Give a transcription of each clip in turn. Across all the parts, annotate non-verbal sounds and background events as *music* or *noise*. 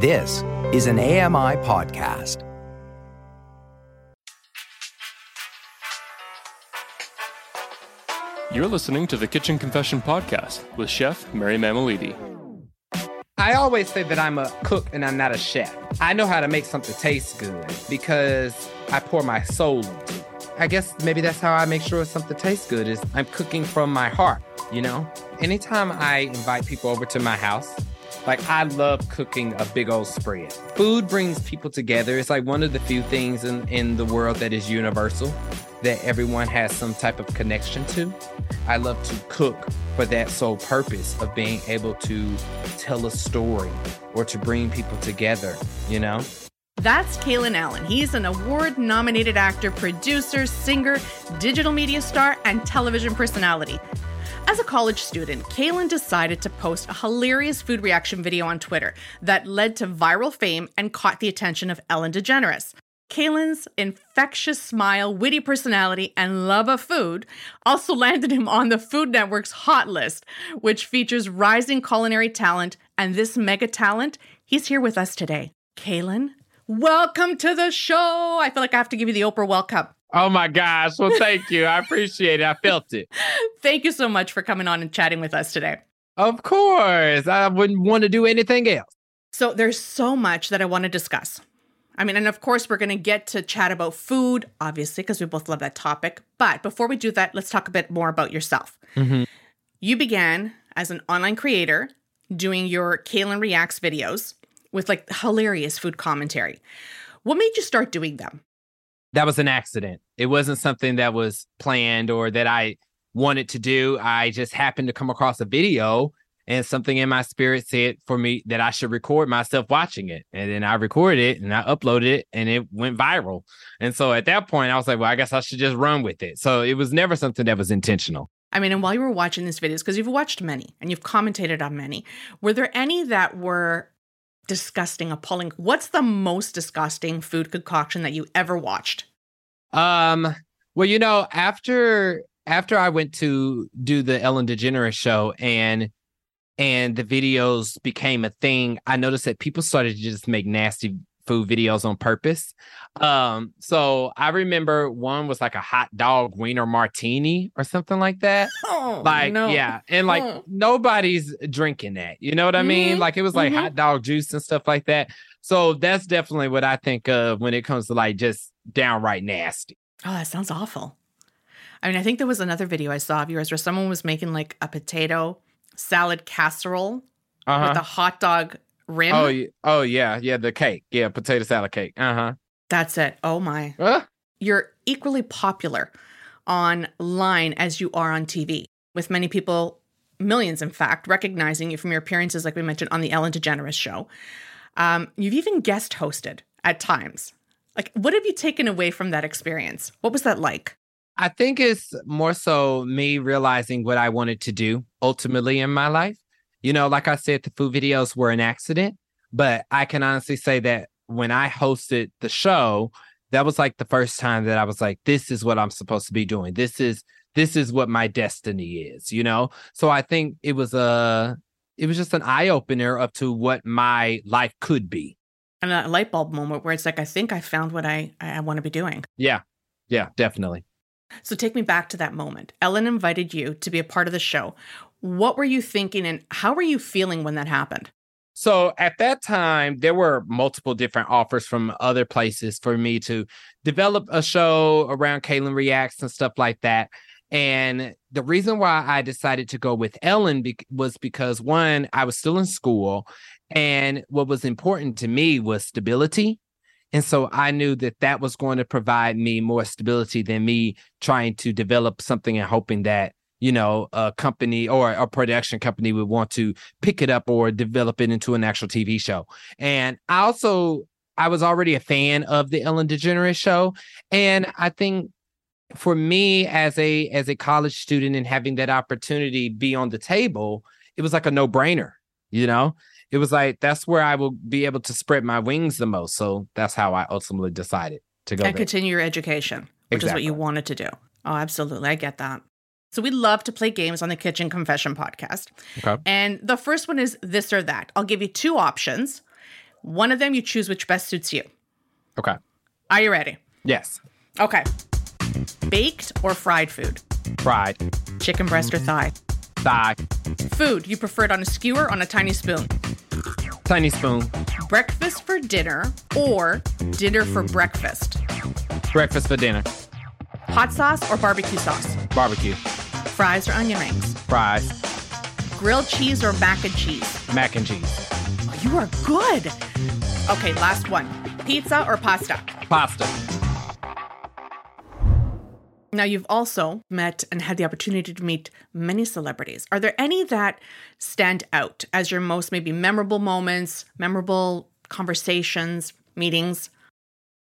This is an AMI podcast. You're listening to the Kitchen Confession Podcast with Chef Mary Mammoliti. I always say that I'm a cook and I'm not a chef. I know how to make something taste good because I pour my soul into it. I guess maybe that's how I make sure something tastes good is I'm cooking from my heart, you know? Anytime I invite people over to my house, like I love cooking a big old spread. Food brings people together. It's like one of the few things in, in the world that is universal that everyone has some type of connection to. I love to cook for that sole purpose of being able to tell a story or to bring people together, you know? That's Kalen Allen. He's an award nominated actor, producer, singer, digital media star, and television personality. As a college student, Kalen decided to post a hilarious food reaction video on Twitter that led to viral fame and caught the attention of Ellen DeGeneres. Kalen's infectious smile, witty personality, and love of food also landed him on the Food Network's hot list, which features rising culinary talent. And this mega talent, he's here with us today. Kalen, welcome to the show. I feel like I have to give you the Oprah welcome. Oh my gosh. Well, thank you. I appreciate it. I felt it. *laughs* Thank you so much for coming on and chatting with us today. Of course. I wouldn't want to do anything else. So, there's so much that I want to discuss. I mean, and of course, we're going to get to chat about food, obviously, because we both love that topic. But before we do that, let's talk a bit more about yourself. Mm-hmm. You began as an online creator doing your Kalen Reacts videos with like hilarious food commentary. What made you start doing them? That was an accident. It wasn't something that was planned or that I wanted to do. I just happened to come across a video and something in my spirit said for me that I should record myself watching it. And then I recorded it and I uploaded it and it went viral. And so at that point, I was like, well, I guess I should just run with it. So it was never something that was intentional. I mean, and while you were watching these videos, because you've watched many and you've commentated on many, were there any that were disgusting, appalling? What's the most disgusting food concoction that you ever watched? Um, well, you know, after after I went to do the Ellen DeGeneres show and and the videos became a thing, I noticed that people started to just make nasty food videos on purpose. Um, so I remember one was like a hot dog wiener martini or something like that. Oh, like, no. yeah, and like Oh. nobody's drinking that. You know what I mean? Mhm, Like it was like mhm. hot dog juice and stuff like that. So that's definitely what I think of when it comes to like just downright nasty. Oh, that sounds awful. I mean, I think there was another video I saw of yours where someone was making like a potato salad casserole Uh-huh. with a hot dog rim. Oh, yeah. oh yeah, yeah, the cake, yeah, potato salad cake. Uh huh. That's it. Oh my. huh. You're equally popular online as you are on TV, with many people, millions in fact, recognizing you from your appearances, like we mentioned, on the Ellen DeGeneres show. Um, you've even guest hosted at times. Like, what have you taken away from that experience? What was that like? I think it's more so me realizing what I wanted to do ultimately in my life. You know, like I said, the food videos were an accident, but I can honestly say that when I hosted the show, that was like the first time that I was like, this is what I'm supposed to be doing. This is this is what my destiny is, you know? So I think it was a it was just an eye opener up to what my life could be. And a light bulb moment where it's like, I think I found what I, I want to be doing. Yeah. Yeah, definitely. So take me back to that moment. Ellen invited you to be a part of the show. What were you thinking and how were you feeling when that happened? So at that time, there were multiple different offers from other places for me to develop a show around Kalen Reacts and stuff like that. And the reason why I decided to go with Ellen be- was because one, I was still in school, and what was important to me was stability. And so I knew that that was going to provide me more stability than me trying to develop something and hoping that, you know, a company or a production company would want to pick it up or develop it into an actual TV show. And I also, I was already a fan of the Ellen DeGeneres show. And I think for me as a as a college student and having that opportunity be on the table, it was like a no-brainer, you know? It was like that's where I will be able to spread my wings the most. So that's how I ultimately decided to go and there. continue your education, which is what you wanted to do. Oh, absolutely. I get that. So we love to play games on the Kitchen Confession podcast. Okay. And the first one is this or that. I'll give you two options. One of them you choose which best suits you. Okay. Are you ready? Yes. Okay. Baked or fried food? Fried. Chicken breast or thigh? Thigh. Food you prefer it on a skewer or on a tiny spoon? Tiny spoon. Breakfast for dinner or dinner for breakfast? Breakfast for dinner. Hot sauce or barbecue sauce? Barbecue. Fries or onion rings? Fries. Grilled cheese or mac and cheese? Mac and cheese. Oh, you are good. Okay, last one. Pizza or pasta? Pasta. Now, you've also met and had the opportunity to meet many celebrities. Are there any that stand out as your most maybe memorable moments, memorable conversations, meetings?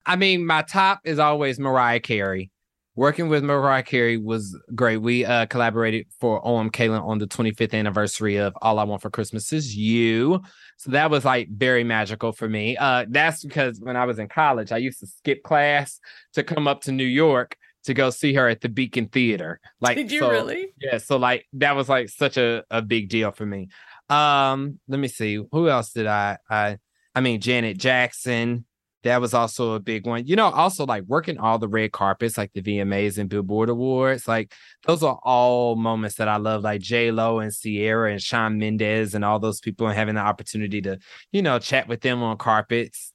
I mean, my top is always Mariah Carey. Working with Mariah Carey was great. We uh, collaborated for OM Kalen on the 25th anniversary of All I Want for Christmas Is You. So that was like very magical for me. Uh, that's because when I was in college, I used to skip class to come up to New York to go see her at the Beacon Theater. Like, Did you so- really? Yeah. So like that was like such a, a big deal for me. Um, let me see. Who else did I I I mean Janet Jackson. That was also a big one. You know, also like working all the red carpets, like the VMAs and Billboard Awards. Like those are all moments that I love, like J Lo and Ciara and Shawn Mendes and all those people, and having the opportunity to, you know, chat with them on carpets.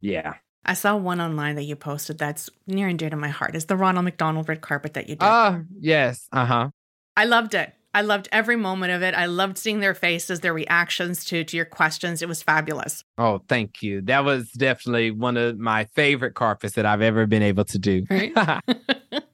Yeah. I saw one online that you posted that's near and dear to my heart. Is the Ronald McDonald red carpet that you did. Ah, yes. Uh huh. I loved it. I loved every moment of it. I loved seeing their faces, their reactions to to your questions. It was fabulous. Oh, thank you. That was definitely one of my favorite carpets that I've ever been able to do. Right? *laughs*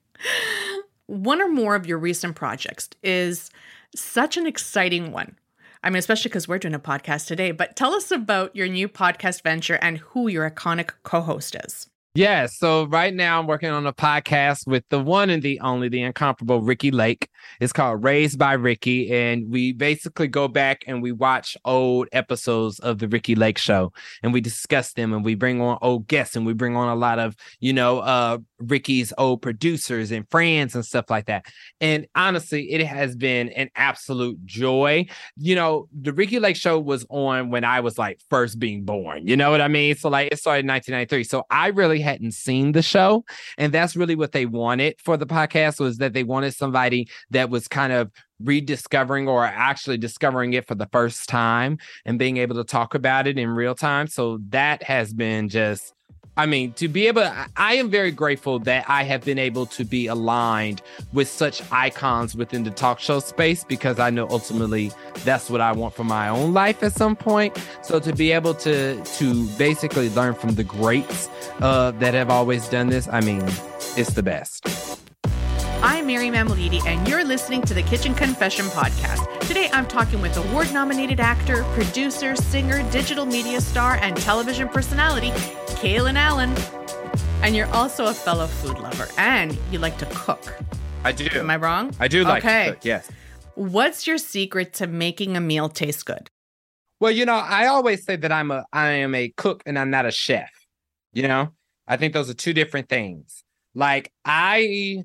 one or more of your recent projects is such an exciting one. I mean, especially because we're doing a podcast today, but tell us about your new podcast venture and who your iconic co host is. Yeah, so right now I'm working on a podcast with the one and the only, the incomparable Ricki Lake. It's called Raised by Ricki, and we basically go back and we watch old episodes of the Ricki Lake show, and we discuss them, and we bring on old guests, and we bring on a lot of you know uh Ricki's old producers and friends and stuff like that. And honestly, it has been an absolute joy. You know, the Ricki Lake show was on when I was like first being born. You know what I mean? So like it started in 1993. So I really hadn't seen the show, and that's really what they wanted for the podcast was that they wanted somebody that was kind of rediscovering or actually discovering it for the first time and being able to talk about it in real time. So that has been just I mean, to be able, I- am very grateful that I have been able to be aligned with such icons within the talk show space because I know ultimately that's what I want for my own life at some point. So to be able to to basically learn from the greats uh, that have always done this, I mean, it's the best. I'm Mary Mammoliti, and you're listening to the Kitchen Confession Podcast. Today, I'm talking with award nominated actor, producer, singer, digital media star, and television personality, Kalen Allen. And you're also a fellow food lover, and you like to cook. I do. Am I wrong? I do like Okay. to cook. Yes. What's your secret to making a meal taste good? Well, you know, I always say that I'm a I am a cook and I'm not a chef. You know, I think those are two different things. Like I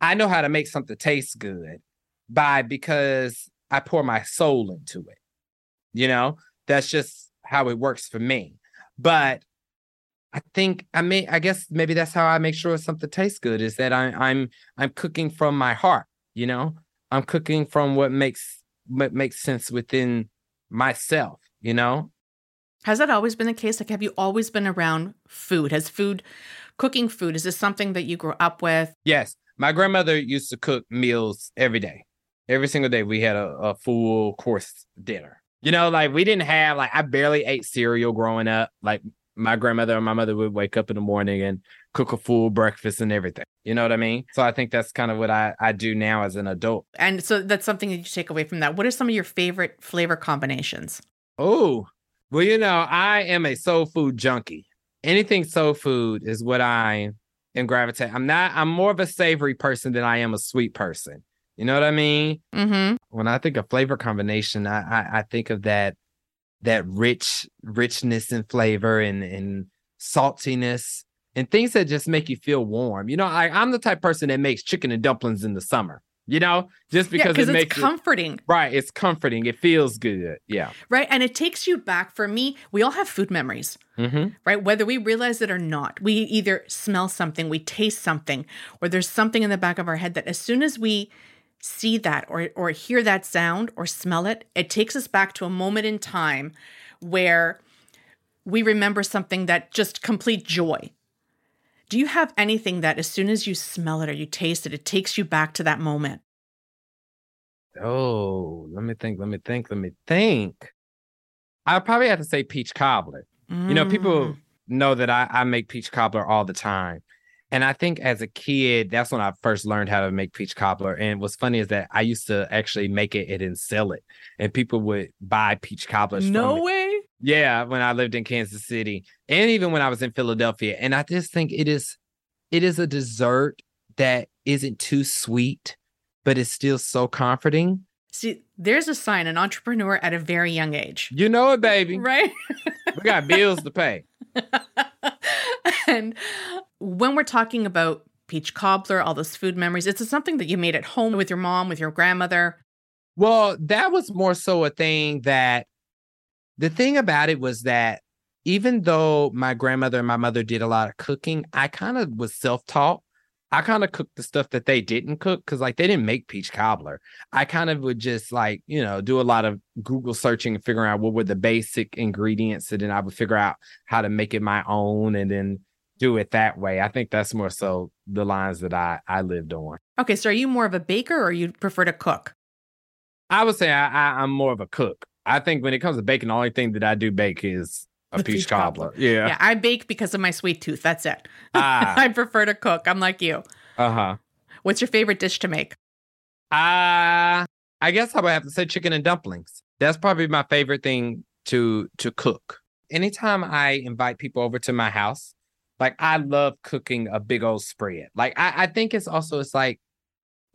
I know how to make something taste good by because I pour my soul into it. You know, that's just how it works for me. But I think I mean I guess maybe that's how I make sure something tastes good is that I, I'm I'm cooking from my heart. You know, I'm cooking from what makes what makes sense within myself. You know, Has that always been the case? Like, have you always been around food? Has food, cooking food, is this something that you grew up with? Yes, my grandmother used to cook meals every day. Every single day, we had a, a full course dinner. You know, like we didn't have like I barely ate cereal growing up. Like my grandmother and my mother would wake up in the morning and cook a full breakfast and everything. You know what I mean? So I think that's kind of what I I do now as an adult. And so that's something that you take away from that. What are some of your favorite flavor combinations? Oh, well, you know, I am a soul food junkie. Anything soul food is what I am gravitate. I'm not. I'm more of a savory person than I am a sweet person. You know what I mean? Mm-hmm. when I think of flavor combination, I, I I think of that that rich richness and flavor and and saltiness and things that just make you feel warm. You know, I, I'm the type of person that makes chicken and dumplings in the summer. You know, just because because it makes it, comforting, right. It's comforting. It feels good. Yeah. right? And it takes you back. For me, we all have food memories. Mm-hmm. right? Whether we realize it or not, we either smell something, we taste something, or there's something in the back of our head that as soon as we see that or or hear that sound or smell it, it takes us back to a moment in time where we remember something that just complete joy. Do you have anything that as soon as you smell it or you taste it, it takes you back to that moment? Oh, let me think. Let me think. Let me think. I probably have to say peach cobbler. You know, people Mm. know that I, I make peach cobbler all the time. And I think as a kid, that's when I first learned how to make peach cobbler. And what's funny is that I used to actually make it and then sell it. And people would buy peach cobblers No way. Yeah, when I lived in Kansas City and even when I was in Philadelphia. And I just think it is it is a dessert that isn't too sweet, but it's still so comforting. See, there's a sign an entrepreneur at a very young age. You know it, baby. Right? We got bills to pay. *laughs* and when we're talking about peach cobbler, all those food memories, it's something that you made at home with your mom, with your grandmother. Well, that was more so a thing that the thing about it was that even though my grandmother and my mother did a lot of cooking, I kind of was self taught. I kind of cooked the stuff that they didn't cook because, like, they didn't make peach cobbler. I kind of would just, like, you know, do a lot of Google searching and figuring out what were the basic ingredients. And then I would figure out how to make it my own and then do it that way. I think that's more so the lines that I, I lived on. Okay, so are you more of a baker or you prefer to cook? I would say I, I, I'm more of a cook. I think when it comes to baking, the only thing that I do bake is a peach, peach cobbler. cobbler. Yeah. Yeah, I bake because of my sweet tooth. That's it. *laughs* Ah. I prefer to cook. I'm like you. Uh huh. What's your favorite dish to make? Uh, I guess I would have to say chicken and dumplings. That's probably my favorite thing to to cook. Anytime I invite people over to my house, like I love cooking a big old spread. Like I, I think it's also it's like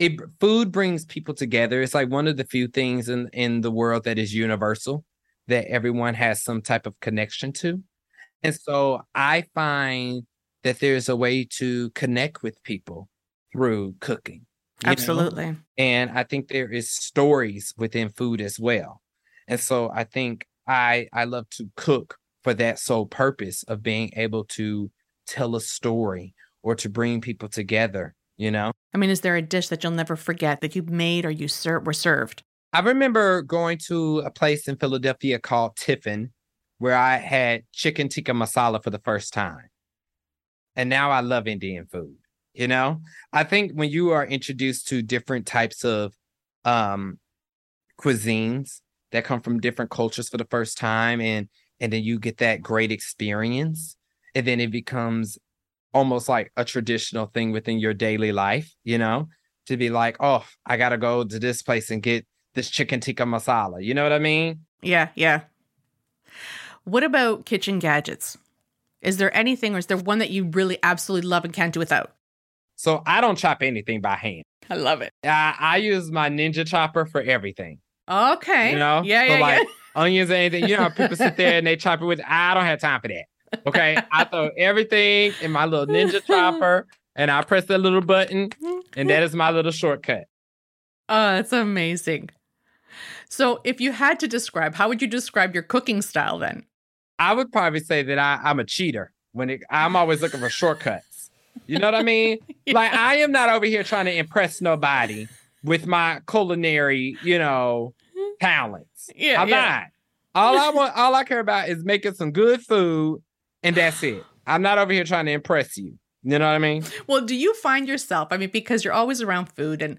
it food brings people together. It's like one of the few things in in the world that is universal that everyone has some type of connection to. And so I find that there's a way to connect with people through cooking. you know? Absolutely. and i think there is stories within food as well and so i think i i love to cook for that sole purpose of being able to tell a story or to bring people together you know? I mean, is there a dish that you'll never forget that you made or you ser- were served? i remember going to a place in philadelphia called tiffin where i had chicken tikka masala for the first time. And now i love indian food you know? I think when you are introduced to different types of um cuisines that come from different cultures for the first time and and then you get that great experience and then it becomes almost like a traditional thing within your daily life you know to be like oh i gotta go to this place and get this chicken tikka masala you know what i mean Yeah, yeah. What about kitchen gadgets? Is there anything or is there one that you really absolutely love and can't do without? so i don't chop anything by hand I love it. i, I use my ninja chopper for everything Okay. You know? Yeah, So, yeah, like, yeah. onions and anything. You know how people sit there and they chop it with I don't have time for that. Okay. I throw everything in my little ninja chopper and I press that little button and that is my little shortcut. Oh, that's amazing. So, if you had to describe, how would you describe your cooking style then? I would probably say that I, I'm a cheater when it, I'm always looking for shortcuts. You know what I mean? *laughs* Like I am not over here trying to impress nobody with my culinary, you know, talents. Yeah, I'm yeah. not. All I want, all I care about is making some good food, and that's it. I'm not over here trying to impress you. You know what I mean? Well, do you find yourself, I mean, because you're always around food, and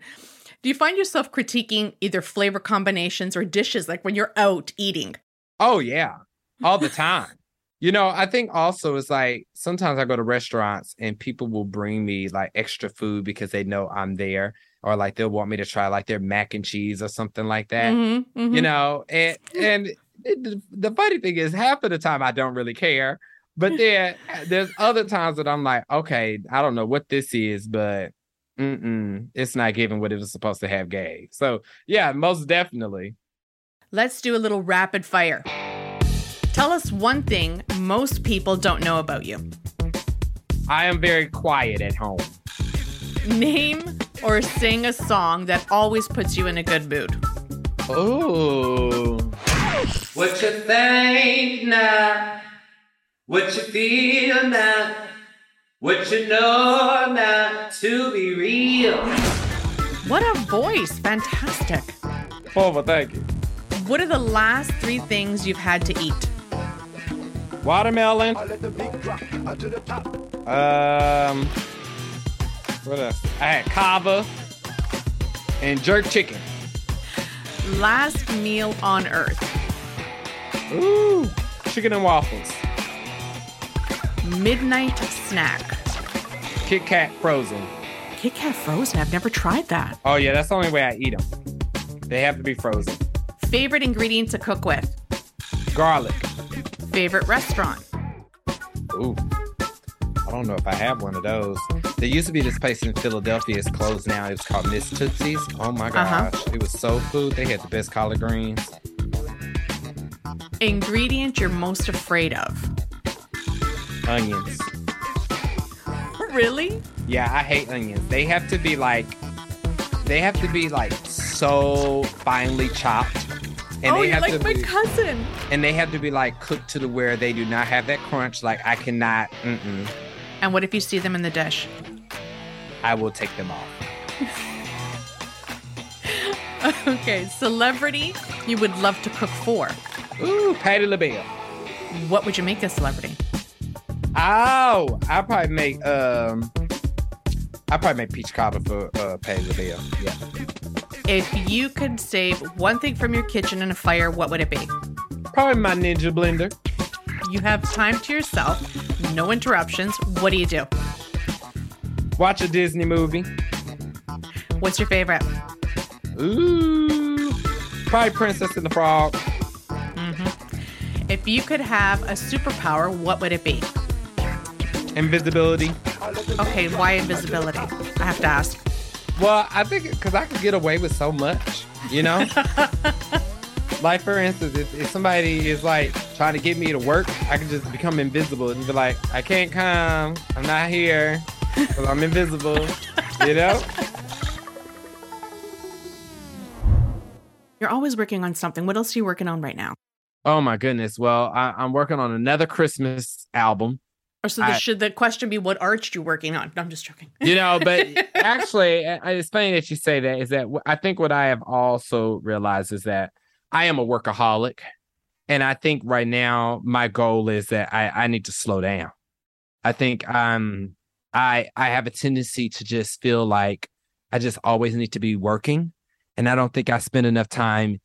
do you find yourself critiquing either flavor combinations or dishes like when you're out eating? Oh yeah, all the time. You know, I think also it's like sometimes I go to restaurants and people will bring me like extra food because they know I'm there, or like they'll want me to try like their mac and cheese or something like that. Mhm, mhm. You know, and and it, the funny thing is, half of the time I don't really care, but then uh, there's other times that I'm like, okay, I don't know what this is, but mm-mm, it's not giving what it was supposed to have gave. So yeah, most definitely. Let's do a little rapid fire. Tell us one thing most people don't know about you. I am very quiet at home. Name or sing a song that always puts you in a good mood? Ooh. What you think now? What you feel now? What you know now to be real? What a voice! Fantastic. Oh, well, thank you. What are the last three things you've had to eat? Watermelon. Um, what else? I had kava and jerk chicken. Last meal on earth. Ooh, chicken and waffles. Midnight snack. Kit Kat frozen. Kit Kat frozen. I've never tried that. Oh yeah, that's the only way I eat them. They have to be frozen. Favorite ingredient to cook with? Garlic. Favorite restaurant? Ooh. I don't know if I have one of those. There used to be this place in Philadelphia. It's closed now. It was called Miss Tootsie's. Oh my Uh-huh. gosh. It was so food. They had the best collard greens. Ingredient you're most afraid of? Onions. Really? Yeah, I hate onions. They have to be like they have to be like so finely chopped. And oh, they you're have like to my be, cousin. and they have to be like cooked to the where they do not have that crunch. Like I cannot mm-mm. And what if you see them in the dish? I will take them off. *laughs* Okay, celebrity you would love to cook for. Ooh, Patti LaBelle. What would you make a celebrity? Oh, I probably make um, I probably make peach cobbler for uh, Patti LaBelle. Yeah, If you could save one thing from your kitchen in a fire, what would it be? probably my Ninja blender. You have time to yourself, no interruptions. What do you do? Watch a Disney movie. What's your favorite? Ooh, probably Princess and the Frog. If you could have a superpower, what would it be? Invisibility. Okay, why invisibility? I have to ask. Well, I think because I could get away with so much, you know. *laughs* like for instance, if, if somebody is like trying to get me to work, I can just become invisible and be like, "I can't come. I'm not here because I'm invisible." You know. You're always working on something. What else are you working on right now? Oh my goodness. Well, I, I'm working on another Christmas album. Or so the, I- should the question be what art you working on? No, I'm just joking. You know, but *laughs* actually, it's funny that you say that. Is that I think what I have also realized is that I am a workaholic, and I think right now my goal is that I I need to slow down. I think um I I have a tendency to just feel like I just always need to be working, and I don't think I spend enough time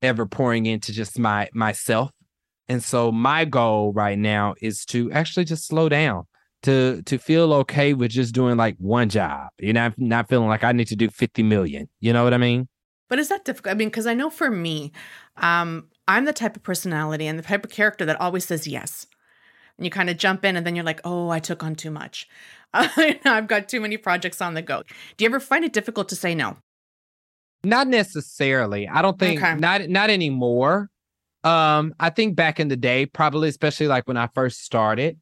ever pouring into just my myself. And so my goal right now is to actually just slow down to to feel okay with just doing like one job. You know, not feeling like I need to do 50 million. You know what I mean? But is that difficult? I mean, because I know for me, um, I'm the type of personality and the type of character that always says yes. And you kind of jump in and then you're like, oh, I took on too much. *laughs* I've got too many projects on the go. Do you ever find it difficult to say no? Not necessarily. I don't think Okay. not not anymore. Um, I think back in the day, probably especially like when I first started,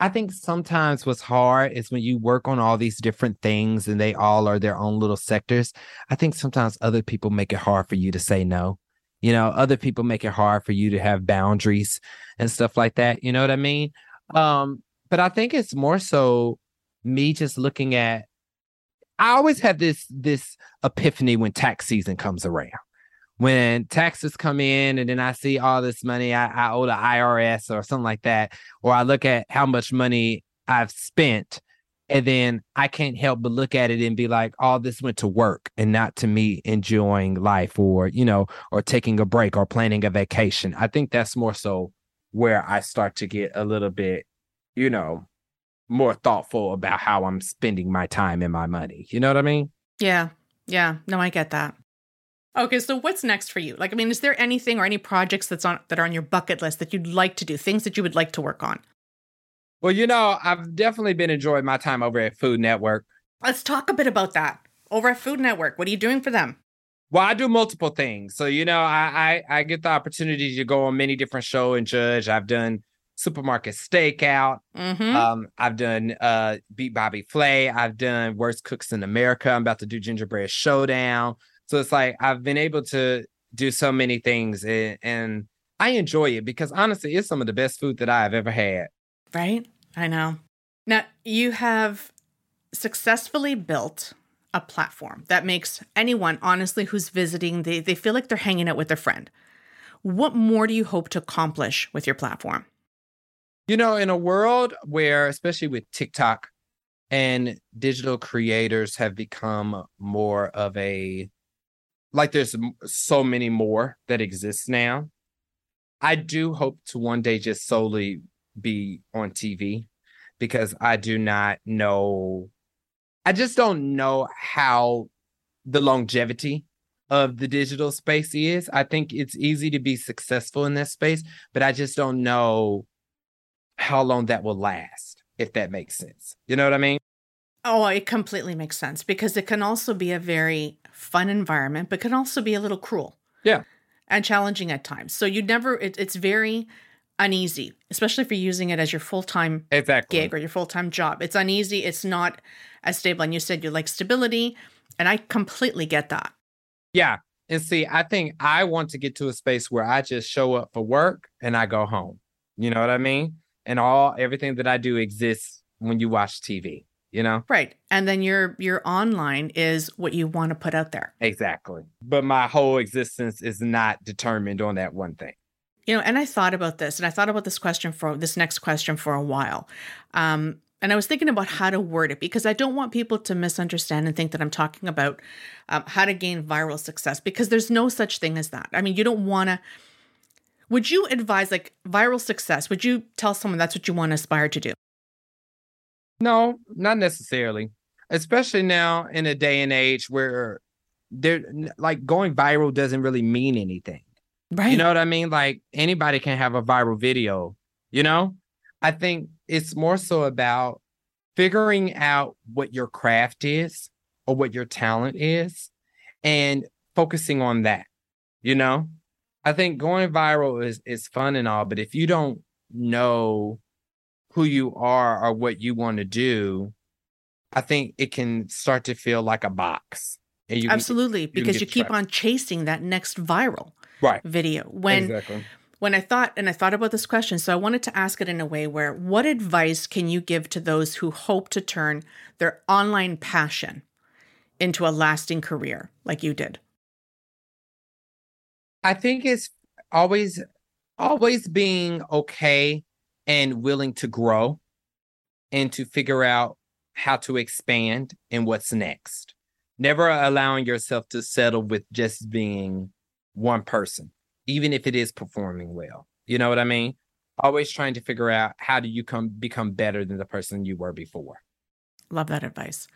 I think sometimes what's hard is when you work on all these different things and they all are their own little sectors. I think sometimes other people make it hard for you to say no. You know, other people make it hard for you to have boundaries and stuff like that. You know what I mean? Um, but I think it's more so me just looking at I always have this this epiphany when tax season comes around. When taxes come in and then I see all this money I, I owe the IRS or something like that, or I look at how much money I've spent, and then I can't help but look at it and be like, all this went to work and not to me enjoying life or, you know, or taking a break or planning a vacation. I think that's more so where I start to get a little bit, you know, more thoughtful about how I'm spending my time and my money. You know what I mean? Yeah. Yeah. No, I get that. Okay, so what's next for you? Like, I mean, is there anything or any projects that's on that are on your bucket list that you'd like to do, things that you would like to work on? Well, you know, I've definitely been enjoying my time over at Food Network. Let's talk a bit about that. Over at Food Network, what are you doing for them? Well, I do multiple things. So, you know, I, I I get the opportunity to go on many different show and judge. I've done supermarket stakeout. Mm-hmm. Um, I've done uh Beat Bobby Flay. I've done Worst Cooks in America. I'm about to do Gingerbread Showdown. So it's like I've been able to do so many things and, and I enjoy it because honestly, it's some of the best food that I've ever had. right? I know. Now, you have successfully built a platform that makes anyone, honestly, who's visiting, they, they feel like they're hanging out with a friend. What more do you hope to accomplish with your platform? You know, in a world where, especially with TikTok and digital creators have become more of a like there's so many more that exist now. I do hope to one day just solely be on TV because I do not know I just don't know how the longevity of the digital space is. I think it's easy to be successful in that space, but I just don't know how long that will last, if that makes sense. You know what I mean? Oh, it completely makes sense because it can also be a very fun environment, but can also be a little cruel. Yeah. And challenging at times. So you never, it, it's very uneasy, especially if you're using it as your full time Exactly. gig or your full time job. It's uneasy. It's not as stable. And you said you like stability. And I completely get that. Yeah. And see, I think I want to get to a space where I just show up for work and I go home. You know what I mean? And all everything that I do exists when you watch TV, you know? Right. And then your your online is what you want to put out there. Exactly. But my whole existence is not determined on that one thing. You know, and I thought about this and I thought about this question for this next question for a while. Um, and I was thinking about how to word it because I don't want people to misunderstand and think that I'm talking about um, how to gain viral success because there's no such thing as that. I mean, you don't want to. Would you advise like viral success? Would you tell someone that's what you want to aspire to do? No, not necessarily. Especially now in a day and age where there like going viral doesn't really mean anything. Right. You know what I mean? Like anybody can have a viral video, you know? I think it's more so about figuring out what your craft is or what your talent is and focusing on that. You know? I think going viral is is fun and all, but if you don't know who you are or what you want to do, I think it can start to feel like a box. And you Absolutely, can because you keep on chasing that next viral right. video. When exactly. when I thought and I thought about this question, so I wanted to ask it in a way where what advice can you give to those who hope to turn their online passion into a lasting career like you did? I think it's always always being okay and willing to grow and to figure out how to expand and what's next. Never allowing yourself to settle with just being one person, even if it is performing well. You know what I mean? Always trying to figure out how do you come become better than the person you were before. Love that advice.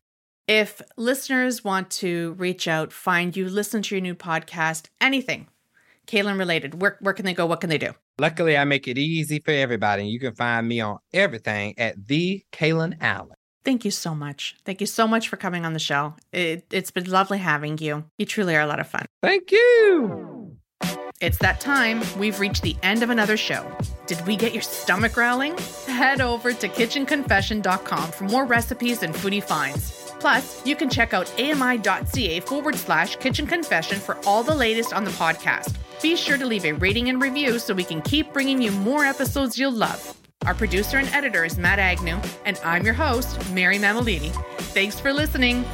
If listeners want to reach out, find you, listen to your new podcast, anything Kalen related, where, where can they go? What can they do? Luckily, I make it easy for everybody. You can find me on everything at the Kalen Allen. Thank you so much. Thank you so much for coming on the show. It, it's been lovely having you. You truly are a lot of fun. Thank you. It's that time. We've reached the end of another show. Did we get your stomach growling? Head over to kitchenconfession.com for more recipes and foodie finds. Plus, you can check out ami.ca forward slash kitchen confession for all the latest on the podcast. Be sure to leave a rating and review so we can keep bringing you more episodes you'll love. Our producer and editor is Matt Agnew, and I'm your host, Mary Mammoliti. Thanks for listening.